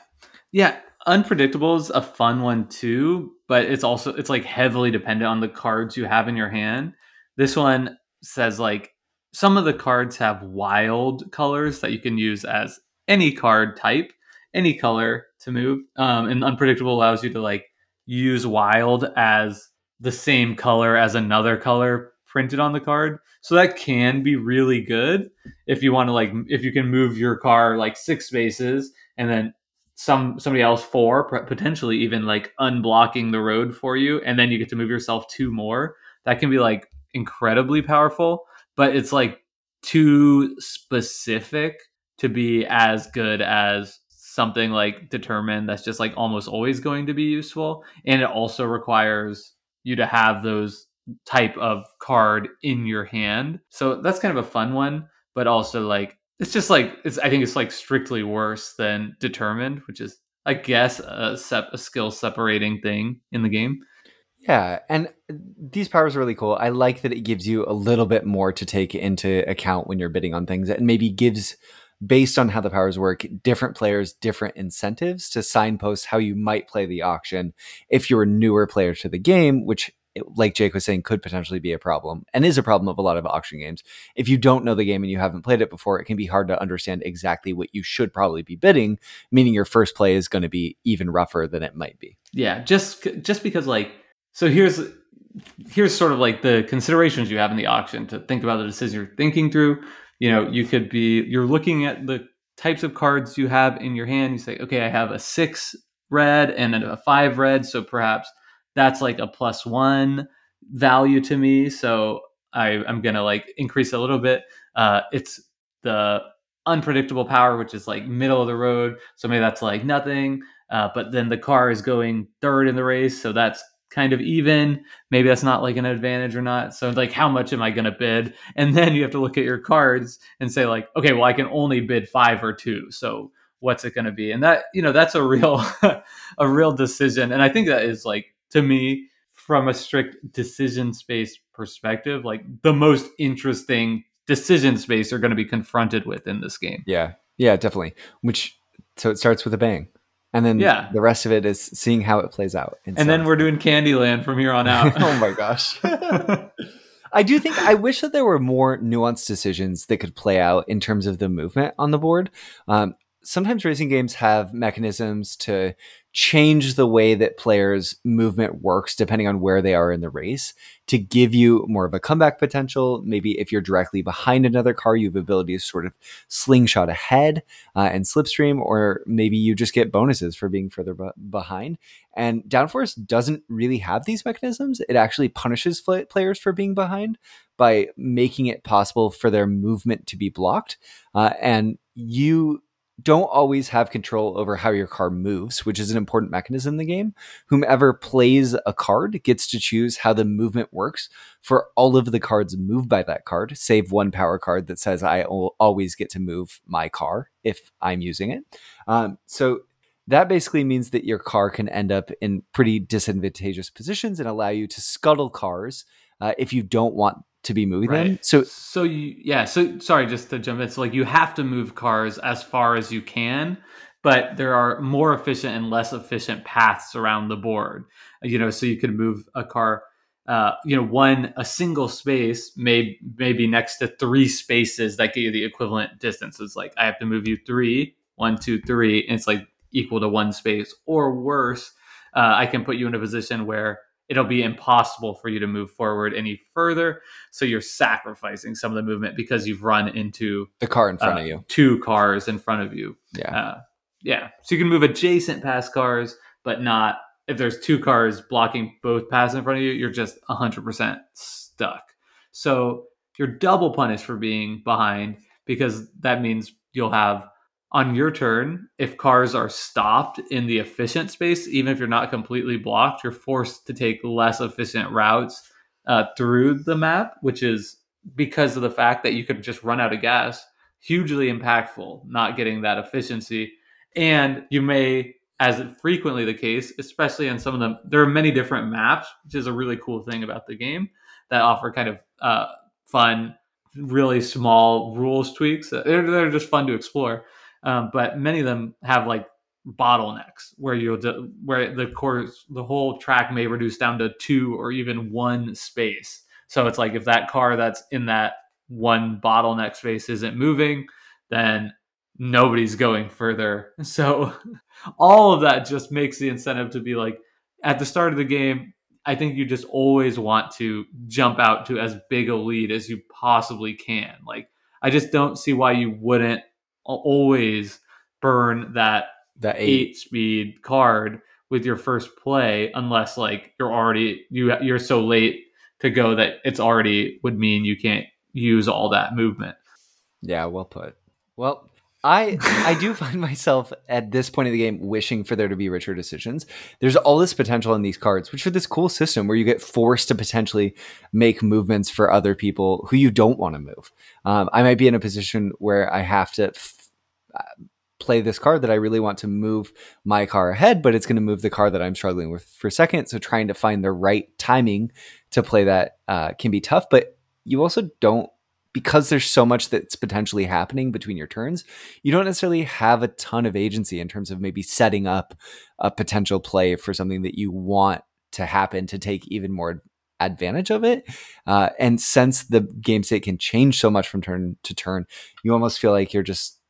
yeah. Unpredictable is a fun one too, but it's also it's like heavily dependent on the cards you have in your hand. This one says like some of the cards have wild colors that you can use as any card type, any color to move. Um, and unpredictable allows you to like use wild as the same color as another color printed on the card. So that can be really good if you want to like if you can move your car like six spaces and then some somebody else four potentially even like unblocking the road for you and then you get to move yourself two more that can be like incredibly powerful but it's like too specific to be as good as something like determine that's just like almost always going to be useful and it also requires you to have those type of card in your hand. So that's kind of a fun one but also like it's just like it's i think it's like strictly worse than determined which is i guess a, sep- a skill separating thing in the game yeah, and these powers are really cool. I like that it gives you a little bit more to take into account when you're bidding on things and maybe gives based on how the powers work, different players different incentives to signpost how you might play the auction if you're a newer player to the game, which like Jake was saying, could potentially be a problem and is a problem of a lot of auction games. If you don't know the game and you haven't played it before, it can be hard to understand exactly what you should probably be bidding, meaning your first play is going to be even rougher than it might be. Yeah, just just because like so here's here's sort of like the considerations you have in the auction to think about the decision you're thinking through you know you could be you're looking at the types of cards you have in your hand you say okay i have a six red and a five red so perhaps that's like a plus one value to me so I, i'm gonna like increase a little bit uh, it's the unpredictable power which is like middle of the road so maybe that's like nothing uh, but then the car is going third in the race so that's kind of even. Maybe that's not like an advantage or not. So like how much am I going to bid? And then you have to look at your cards and say like, okay, well I can only bid 5 or 2. So what's it going to be? And that, you know, that's a real a real decision. And I think that is like to me from a strict decision space perspective, like the most interesting decision space are going to be confronted with in this game. Yeah. Yeah, definitely. Which so it starts with a bang and then yeah. the rest of it is seeing how it plays out. And then we're doing Candyland from here on out. oh my gosh. I do think I wish that there were more nuanced decisions that could play out in terms of the movement on the board. Um, sometimes racing games have mechanisms to change the way that players' movement works depending on where they are in the race to give you more of a comeback potential. Maybe if you're directly behind another car, you have ability to sort of slingshot ahead uh, and slipstream, or maybe you just get bonuses for being further b- behind. And Downforce doesn't really have these mechanisms. It actually punishes fl- players for being behind by making it possible for their movement to be blocked. Uh, and you don't always have control over how your car moves, which is an important mechanism in the game. Whomever plays a card gets to choose how the movement works for all of the cards moved by that card, save one power card that says I always get to move my car if I'm using it. Um, so that basically means that your car can end up in pretty disadvantageous positions and allow you to scuttle cars uh, if you don't want to be moving right. them. So so you yeah, so sorry just to jump in. So like you have to move cars as far as you can, but there are more efficient and less efficient paths around the board. You know, so you can move a car uh, you know, one a single space may maybe next to three spaces that get you the equivalent distances. Like I have to move you three, one, two, three, and it's like equal to one space. Or worse, uh, I can put you in a position where it'll be impossible for you to move forward any further. So you're sacrificing some of the movement because you've run into the car in front uh, of you, two cars in front of you. Yeah. Uh, yeah. So you can move adjacent past cars, but not if there's two cars blocking both paths in front of you, you're just 100% stuck. So you're double punished for being behind because that means you'll have on your turn, if cars are stopped in the efficient space, even if you're not completely blocked, you're forced to take less efficient routes uh, through the map, which is because of the fact that you could just run out of gas. Hugely impactful, not getting that efficiency. And you may, as frequently the case, especially on some of them, there are many different maps, which is a really cool thing about the game that offer kind of uh, fun, really small rules tweaks. They're, they're just fun to explore. Um, but many of them have like bottlenecks where you where the course the whole track may reduce down to two or even one space. So it's like if that car that's in that one bottleneck space isn't moving, then nobody's going further. So all of that just makes the incentive to be like at the start of the game, I think you just always want to jump out to as big a lead as you possibly can. Like I just don't see why you wouldn't always burn that That eight. eight. speed card with your first play unless like you're already you you're so late to go that it's already would mean you can't use all that movement. Yeah, well put. Well, I I do find myself at this point of the game wishing for there to be richer decisions. There's all this potential in these cards, which are this cool system where you get forced to potentially make movements for other people who you don't want to move. Um, I might be in a position where I have to f- uh, play this card that I really want to move my car ahead, but it's going to move the car that I'm struggling with for second. So trying to find the right timing to play that uh, can be tough, but you also don't because there's so much that's potentially happening between your turns, you don't necessarily have a ton of agency in terms of maybe setting up a potential play for something that you want to happen to take even more advantage of it. Uh, and since the game state can change so much from turn to turn, you almost feel like you're just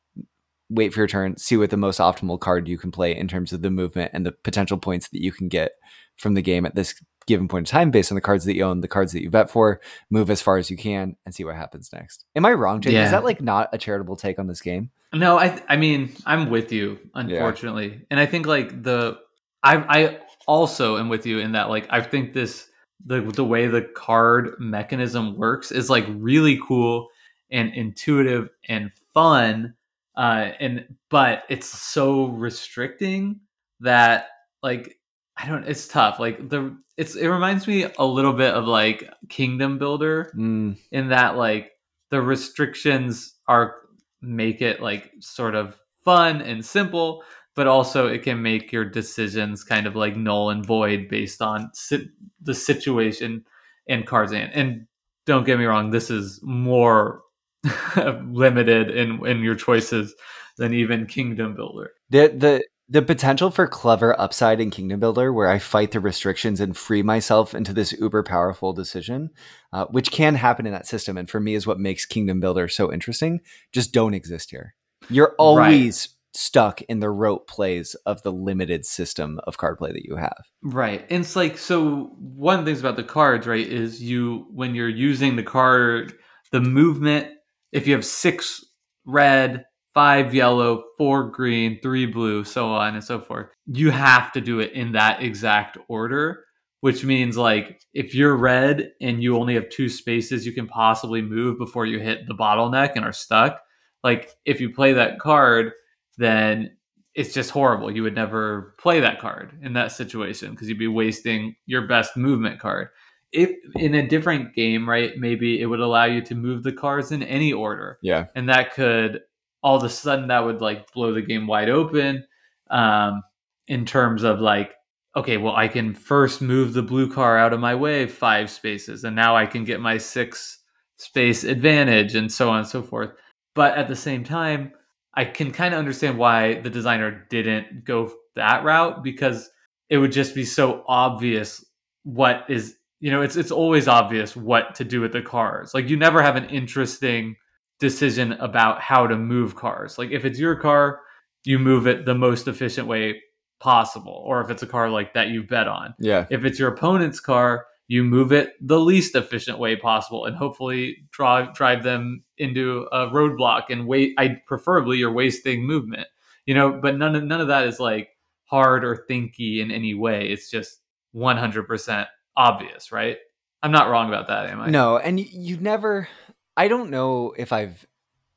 wait for your turn, see what the most optimal card you can play in terms of the movement and the potential points that you can get from the game at this given point in time based on the cards that you own, the cards that you bet for, move as far as you can and see what happens next. Am I wrong, Jake? Yeah. Is that like not a charitable take on this game? No, I I mean I'm with you, unfortunately, and I think like the I I also am with you in that like I think this the the way the card mechanism works is like really cool and intuitive and fun, uh, and but it's so restricting that like I don't. It's tough. Like the it's it reminds me a little bit of like Kingdom Builder Mm, in that like the restrictions are make it like sort of fun and simple but also it can make your decisions kind of like null and void based on si- the situation and cards in and don't get me wrong this is more limited in in your choices than even kingdom builder the the the potential for clever upside in Kingdom Builder, where I fight the restrictions and free myself into this uber powerful decision, uh, which can happen in that system, and for me is what makes Kingdom Builder so interesting. Just don't exist here. You're always stuck in the rote plays of the limited system of card play that you have. Right. And it's like so one of the things about the cards, right, is you when you're using the card, the movement, if you have six red, five yellow, four green, three blue, so on and so forth, you have to do it in that exact order. Which means like if you're red and you only have two spaces you can possibly move before you hit the bottleneck and are stuck, like if you play that card, then it's just horrible. You would never play that card in that situation because you'd be wasting your best movement card. If in a different game, right, maybe it would allow you to move the cards in any order, Yeah. and that could all of a sudden that would like blow the game wide open um, in terms of like, okay, well, I can first move the blue car out of my way five spaces, and now I can get my six space advantage, and so on and so forth. But at the same time, I can kind of understand why the designer didn't go that route because it would just be so obvious what is you know it's it's always obvious what to do with the cars like you never have an interesting decision about how to move cars like if it's your car you move it the most efficient way possible or if it's a car like that you bet on Yeah. if it's your opponent's car, you move it the least efficient way possible and hopefully drive drive them into a roadblock and wait I preferably you're wasting movement. You know, but none of none of that is like hard or thinky in any way. It's just 100% obvious, right? I'm not wrong about that, am I? No, and y- you never. I don't know if I've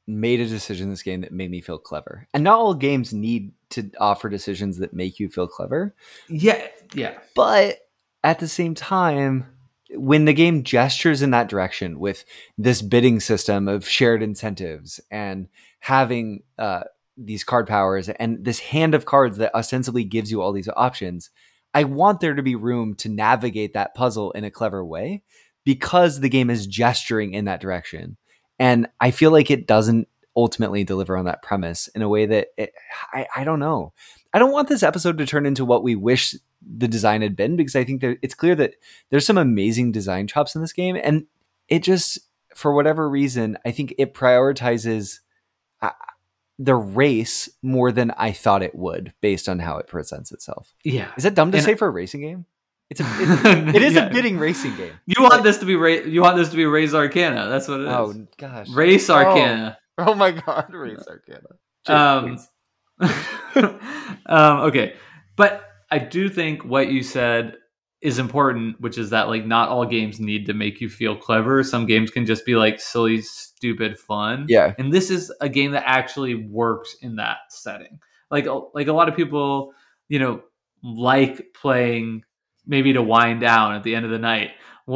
made a decision in this game that made me feel clever. And not all games need to offer decisions that make you feel clever. Yeah, yeah. But at the same time, when the game gestures in that direction with this bidding system of shared incentives and having uh, these card powers and this hand of cards that ostensibly gives you all these options, I want there to be room to navigate that puzzle in a clever way because the game is gesturing in that direction. And I feel like it doesn't ultimately deliver on that premise in a way that it, I, I don't know. I don't want this episode to turn into what we wish the design had been because I think that it's clear that there's some amazing design chops in this game. And it just, for whatever reason, I think it prioritizes uh, the race more than I thought it would based on how it presents itself. Yeah. Is that dumb to And- say for a racing game? It's a it, it is Yeah. a bidding racing game. You want this to be ra- you want this to be Raise Arcana. That's what it is. Oh gosh. Race Arcana. Oh, my god, race Arcana. Um, um, okay, but I do think what you said is important, which is that like not all games need to make you feel clever. Some games can just be like silly, stupid fun. Yeah. and this is a game that actually works in that setting. Like like a lot of people, you know, like playing maybe to wind down at the end of the night.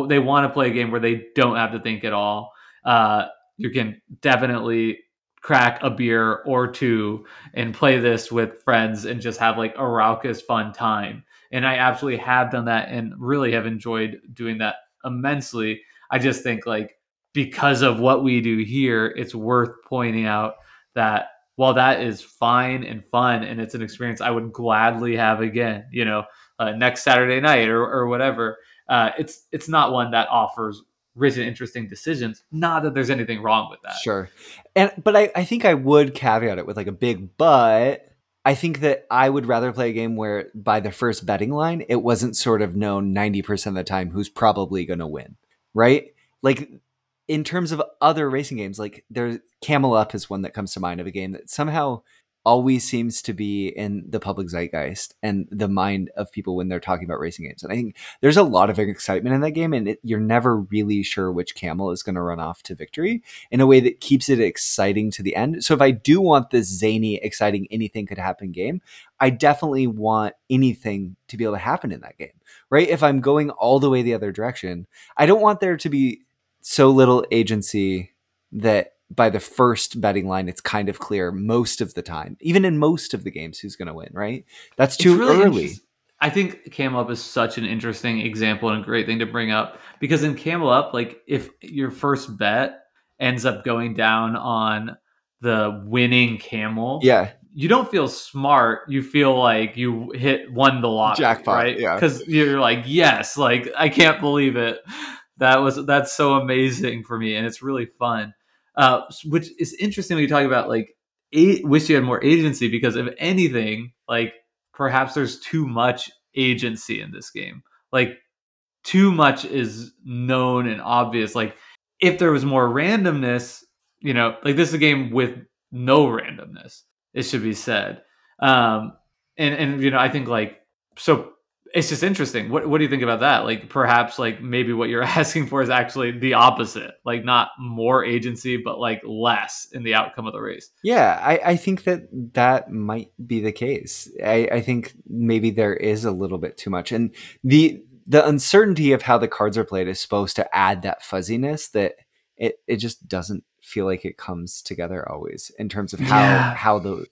They want to play a game where they don't have to think at all. Uh, you can definitely crack a beer or two and play this with friends and just have like a raucous fun time. And I absolutely have done that and really have enjoyed doing that immensely. I just think like because of what we do here, it's worth pointing out that while that is fine and fun and it's an experience I would gladly have again, you know, uh, next Saturday night or, or whatever, uh, it's it's not one that offers rich interesting decisions. Not that there's anything wrong with that. Sure. And but I, I think I would caveat it with like a big but. I think that I would rather play a game where by the first betting line, it wasn't sort of known 90% of the time who's probably going to win, right? Like in terms of other racing games, like there's Camel Up is one that comes to mind of a game that somehow always seems to be in the public zeitgeist and the mind of people when they're talking about racing games. And I think there's a lot of excitement in that game, and it, you're never really sure which camel is going to run off to victory in a way that keeps it exciting to the end. So if I do want this zany, exciting, anything could happen game, I definitely want anything to be able to happen in that game, right? If I'm going all the way the other direction, I don't want there to be so little agency that by the first betting line, it's kind of clear most of the time, even in most of the games, who's going to win, right? That's too really early. I think Camel Up is such an interesting example and a great thing to bring up because in Camel Up, like if your first bet ends up going down on the winning camel, Yeah. you don't feel smart. You feel like you hit won the lottery, Jackpot, right? yeah. Because you're like, yes, like I can't believe it. That was that's so amazing for me, and it's really fun. Uh, which is interesting when you talk about like a- wish you had more agency because if anything, like perhaps there's too much agency in this game. Like too much is known and obvious. Like if there was more randomness, you know, like this is a game with no randomness. It should be said. Um, and and you know, I think like so. It's just interesting. What what do you think about that? Like perhaps like maybe what you're asking for is actually the opposite. Like not more agency, but like less in the outcome of the race. Yeah, I, I think that that might be the case. I, I think maybe there is a little bit too much, and the the uncertainty of how the cards are played is supposed to add that fuzziness that it it just doesn't feel like it comes together always in terms of how Yeah. how the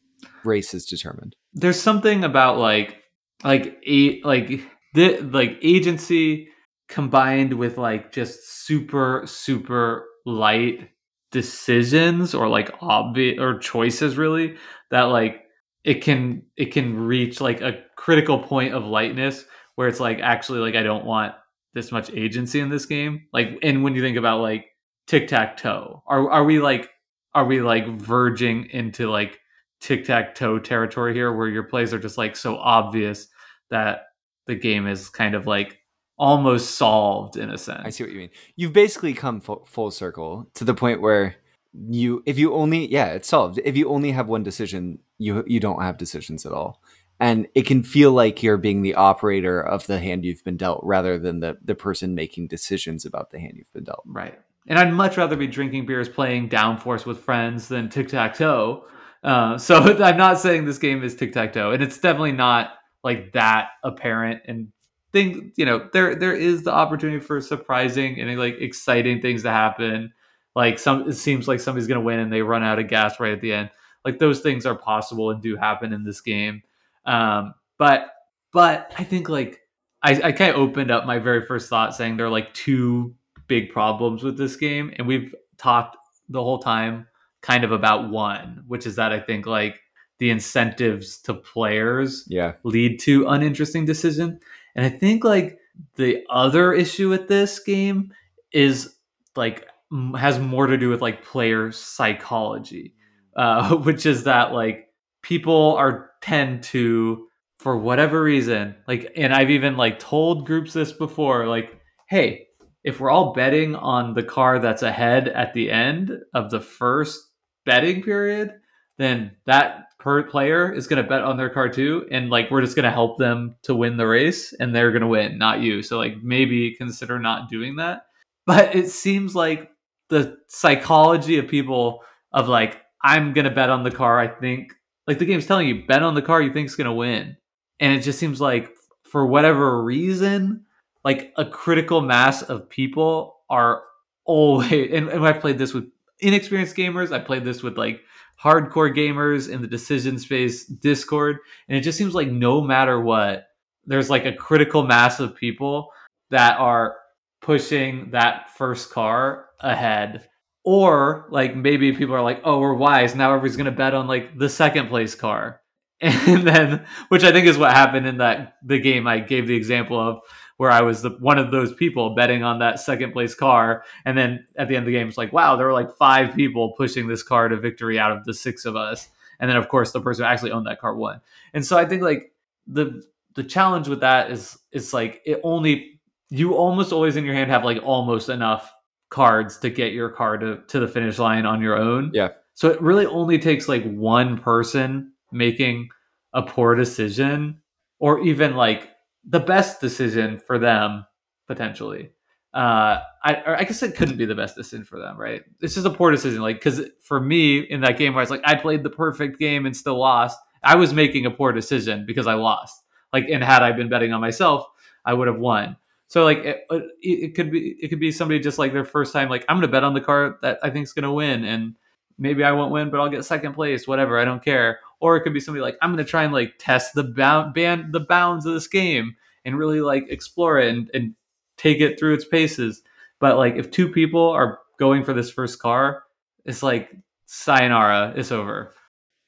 race is determined. there's something about like like a like the like agency combined with like just super super light decisions or like obvious or choices really that like it can it can reach like a critical point of lightness where it's like actually like I don't want this much agency in this game. Like and when you think about like tic-tac-toe are are we like are we like verging into like tic tac toe territory here, where your plays are just like so obvious that the game is kind of like almost solved in a sense. I see what you mean. You've basically come full, full circle to the point where you, if you only, yeah, it's solved. If you only have one decision, you you don't have decisions at all, and it can feel like you're being the operator of the hand you've been dealt, rather than the the person making decisions about the hand you've been dealt. Right. and I'd much rather be drinking beers playing Downforce with friends than tic tac toe. Uh, so I'm not saying this game is tic tac toe, and it's definitely not like that apparent. And thing, you know, there there is the opportunity for surprising and like exciting things to happen. Like some, it seems like somebody's gonna win and they run out of gas right at the end. Like those things are possible and do happen in this game. Um, but but I think like I, I kind of opened up my very first thought saying there are like two big problems with this game, and we've talked the whole time kind of about one, which is that I think like the incentives to players Yeah. lead to uninteresting decision. And I think like the other issue with this game is like m- has more to do with like player psychology, uh, which is that like people are tend to for whatever reason like and I've even like told groups this before like hey if we're all betting on the car that's ahead at the end of the first betting period then that per player is going to bet on their car too and like we're just going to help them to win the race and they're going to win not you. So like maybe consider not doing that. But it seems like the psychology of people of like i'm going to bet on the car i think like the game's telling you bet on the car you think's going to win. And it just seems like for whatever reason like a critical mass of people are always and, and i played this with inexperienced gamers. I played this with like hardcore gamers in the decision space discord and it just seems like no matter what there's like a critical mass of people that are pushing that first car ahead. Or like maybe people are like oh we're wise. Now everybody's going to bet on like the second place car. And then which i think is what happened in that the game i gave the example of where i was the one of those people betting on that second place car. And then at the end of the game it's like wow there were like five people pushing this car to victory out of the six of us. And then of course the person who actually owned that car won. And so i think like the the challenge with that is it's like it only you almost always in your hand have like almost enough cards to get your car to, to the finish line on your own. Yeah. so it really only takes like one person making a poor decision or even like the best decision for them potentially uh i i guess it couldn't be the best decision for them right it's just a poor decision like because for me in that game where i was like i played the perfect game and still lost i was making a poor decision because i lost like and had i been betting on myself i would have won so like it, it, it could be it could be somebody just like their first time like i'm gonna bet on the car that i think is gonna win and maybe I won't win, but I'll get second place, whatever. I don't care. Or it could be somebody like, I'm going to try and like test the bound, band, the bounds of this game and really like explore it and, and take it through its paces. But like, if two people are going for this first car, it's like sayonara, it's over.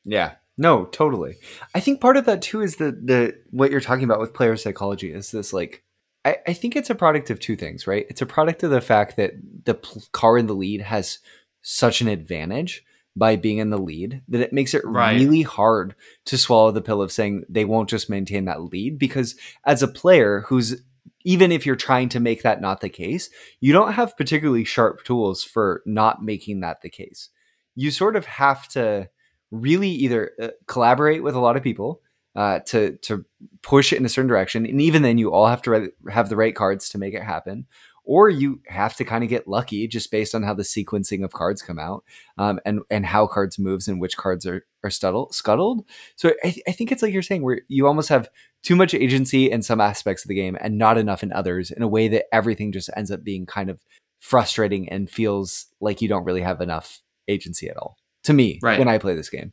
Yeah. No, totally. I think part of that too is the the what you're talking about with player psychology is this like I, I think it's a product of two things, right? It's a product of the fact that the pl- car in the lead has such an advantage by being in the lead that it makes it Right. really hard to swallow the pill of saying they won't just maintain that lead because as a player who's even if you're trying to make that not the case, you don't have particularly sharp tools for not making that the case. You sort of have to really either uh, collaborate with a lot of people uh, to to push it in a certain direction, and even then, you all have to re- have the right cards to make it happen, or you have to kind of get lucky just based on how the sequencing of cards come out, um, and and how cards moves and which cards are are scuttled. scuttled. So I, th- I think it's like you're saying, where you almost have too much agency in some aspects of the game and not enough in others, in a way that everything just ends up being kind of frustrating and feels like you don't really have enough agency at all. To me, Right. when I play this game.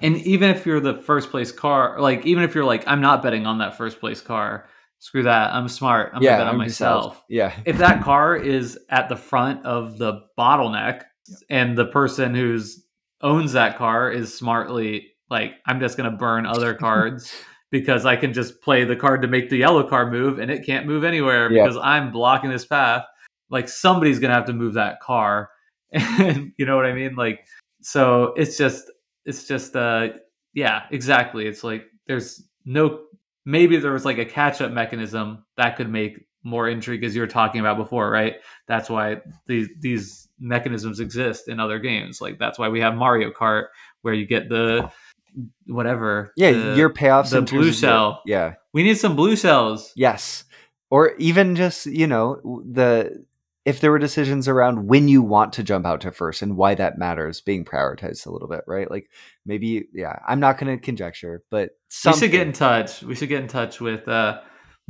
And even if you're the first place car, like even if you're like, I'm not betting on that first place car, screw that. I'm smart. I'm gonna bet on I'm just myself. Yeah. if that car is at the front of the bottleneck and the person who's owns that car is smartly like i'm just going to burn other cards because i can just play the card to make the yellow car move and it can't move anywhere Yeah. because i'm blocking this path like somebody's going to have to move that car and you know what i mean like so it's just it's just uh yeah exactly it's like there's no maybe there was like a catch up mechanism that could make more intrigue as you were talking about before right that's why these these mechanisms exist in other games like that's why we have mario kart where you get the whatever Yeah, the- your payoffs the blue cell. shell yeah. we need some blue shells. Yes. Or even just, you know, the if there were decisions around when you want to jump out to first and why that matters being prioritized a little bit, right? Like maybe, yeah, I'm not going to conjecture, but we should get in touch. We should get in touch with uh,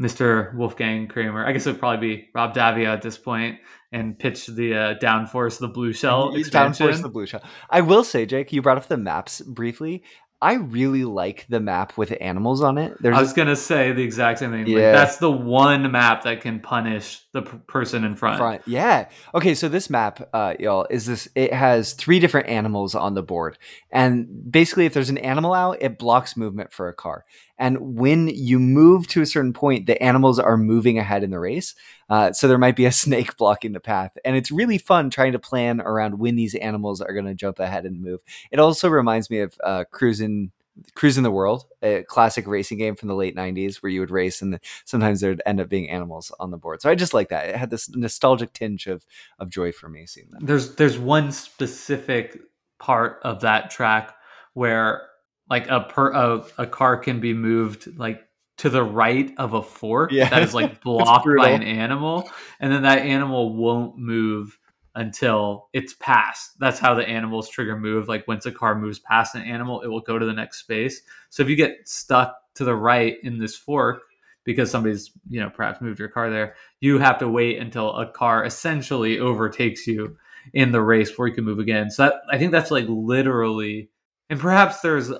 Mr. Wolfgang Kramer. I guess it would probably be Rob Daviau at this point and pitch the uh, downforce the blue shell expansion. Downforce the blue shell. I will say, Jake, you brought up the maps briefly. I really like the map with animals on it. There's I was gonna say the exact same thing. Yeah. Like, that's the one map that can punish the p- person in front. front. Yeah. Okay. So this map, uh, y'all, is this? It has three different animals on the board, and basically, if there's an animal out, it blocks movement for a car. And when you move to a certain point, the animals are moving ahead in the race. Uh, so there might be a snake blocking the path. And it's really fun trying to plan around when these animals are going to jump ahead and move. It also reminds me of uh, cruising. Cruising the World, a classic racing game from the late 90s where you would race and sometimes there'd end up being animals on the board. So I just like that. It had this nostalgic tinge of of joy for me seeing that. There's there's one specific part of that track where like a per a, a car can be moved like to the right of a fork yeah. that is like blocked by an animal and then that animal won't move until it's passed. That's how the animals trigger move. Like once a car moves past an animal it will go to the next space. So if you get stuck to the right in this fork because somebody's you know perhaps moved your car there you have to wait until a car essentially overtakes you in the race before you can move again. So that, i think that's like literally and perhaps there's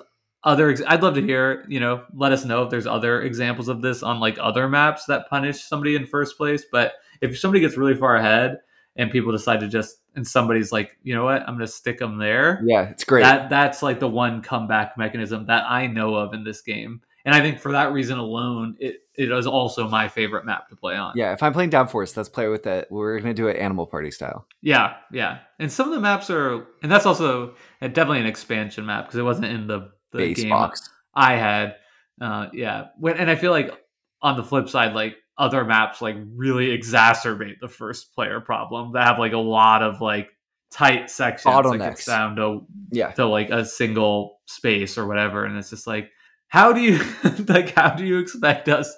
other i'd love to hear you know let us know if there's other examples of this on like other maps that punish somebody in first place. But if somebody gets really far ahead and people decide to just and somebody's like you know what? I'm gonna stick them there. Yeah it's great. That that's like the one comeback mechanism that i know of in this game. And i think for that reason alone it it is also my favorite map to play on. Yeah if i'm playing downforce let's play with it. We're gonna do it animal party style. Yeah yeah. And some of the maps are and that's also definitely an expansion map because it wasn't in the the base game box. I had. Uh, yeah, when, and I feel like on the flip side, like other maps like really exacerbate the first player problem. That have like a lot of like tight sections that like down to yeah to like a single space or whatever, and it's just like how do you like how do you expect us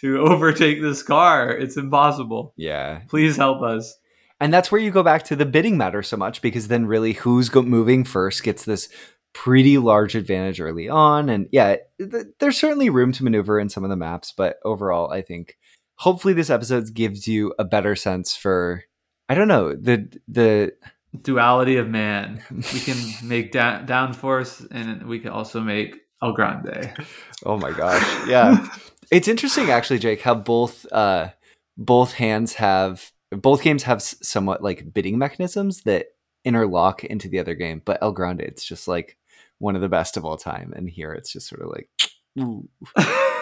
to overtake this car? It's impossible. Yeah, please help us. And that's where you go back to the bidding matter so much because then really who's go- moving first gets this pretty large advantage early on. And yeah, th- there's certainly room to maneuver in some of the maps, but overall, I think hopefully this episode gives you a better sense for I don't know the the duality of man. We can make da- downforce, and we can also make El Grande. Oh my gosh, yeah, it's interesting actually, Jake, how both uh both hands have both games have somewhat like bidding mechanisms that interlock into the other game, but El Grande, it's just like one of the best of all time. And here it's just sort of like,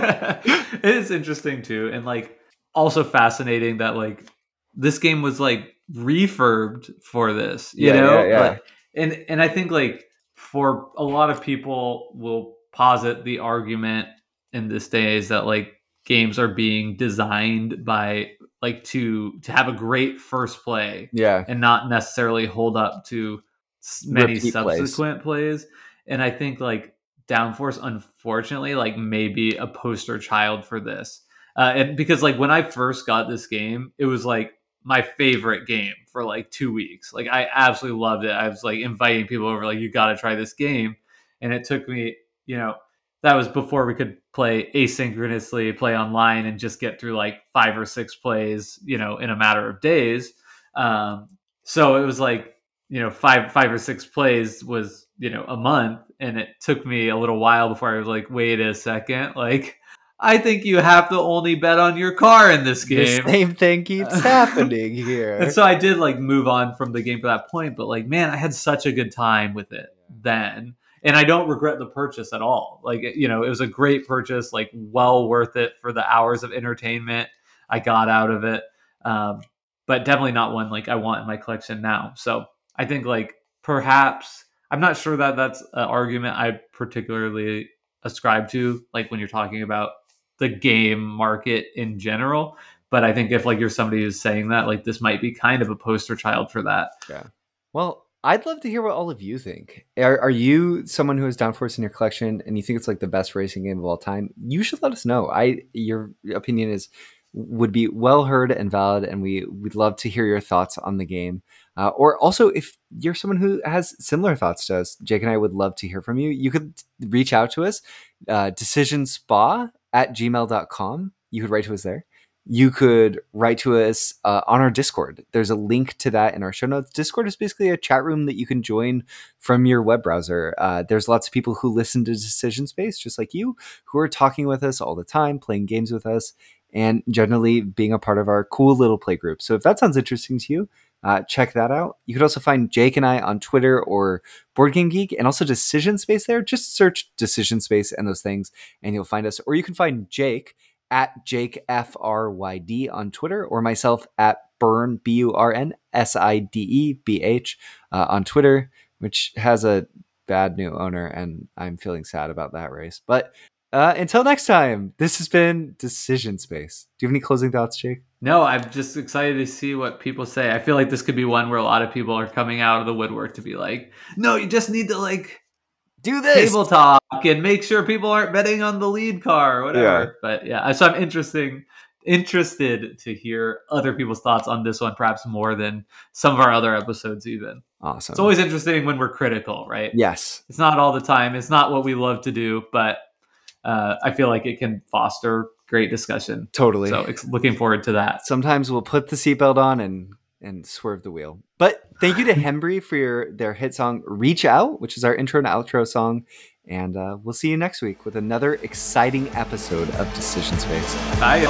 it is interesting too. And like also fascinating that like this game was like refurbed for this, you yeah, know? Yeah, yeah. Like, and and I think like for a lot of people will posit the argument in this day is that like games are being designed by like to to have a great first play yeah and not necessarily hold up to many Repeat subsequent plays. plays. And I think like Downforce, unfortunately, like maybe a poster child for this. Uh, and because like when I first got this game, it was like my favorite game for like two weeks. Like I absolutely loved it. I was like inviting people over, like you got to try this game. And it took me, you know, that was before we could play asynchronously, play online, and just get through like five or six plays, you know, in a matter of days. Um, so it was like you know five five or six plays was you know a month and it took me a little while before i was like wait a second like i think you have to only bet on your car in this game. the same thing keeps happening here. And so i did like move on from the game for that point but like man i had such a good time with it then and i don't regret the purchase at all. Like you know it was a great purchase like well worth it for the hours of entertainment i got out of it um, but definitely not one like i want in my collection now. So I think like perhaps I'm not sure that that's an argument I particularly ascribe to, like when you're talking about the game market in general. But I think if like you're somebody who's saying that, like this might be kind of a poster child for that. Yeah. Well, I'd love to hear what all of you think. Are, are you someone who has Downforce in your collection and you think it's like the best racing game of all time? You should let us know. I your opinion is would be well heard and valid, and we would love to hear your thoughts on the game. Uh, or also, if you're someone who has similar thoughts to us, Jake and I would love to hear from you. You could reach out to us, uh, decisionspa at gmail.com. You could write to us there you could write to us uh, on our Discord. There's a link to that in our show notes. Discord is basically a chat room that you can join from your web browser. Uh, there's lots of people who listen to Decision Space, just like you, who are talking with us all the time, playing games with us, and generally being a part of our cool little play group. So if that sounds interesting to you, uh, check that out. You could also find Jake and I on Twitter or Board Game Geek and also Decision Space there. Just search Decision Space and those things, and you'll find us. Or you can find Jake at Jake F R Y D on Twitter or myself at Burn B U R N S I D E B H uh, on Twitter, which has a bad new owner, and I'm feeling sad about that race. But uh, until next time, this has been Decision Space. Do you have any closing thoughts, Jake? No, I'm just excited to see what people say. I feel like this could be one where a lot of people are coming out of the woodwork to be like, no, you just need to like do this table talk and make sure people aren't betting on the lead car or whatever. Yeah. But yeah, so I'm interesting interested to hear other people's thoughts on this one, perhaps more than some of our other episodes even. Awesome. It's always interesting when we're critical, right? Yes. It's not all the time. It's not what we love to do, but uh, I feel like it can foster great discussion. Totally. So looking forward to that. Sometimes we'll put the seatbelt on and and swerve the wheel. But thank you to Hembree for your their hit song "Reach Out," which is our intro and outro song. And uh, we'll see you next week with another exciting episode of Decision Space. Bye.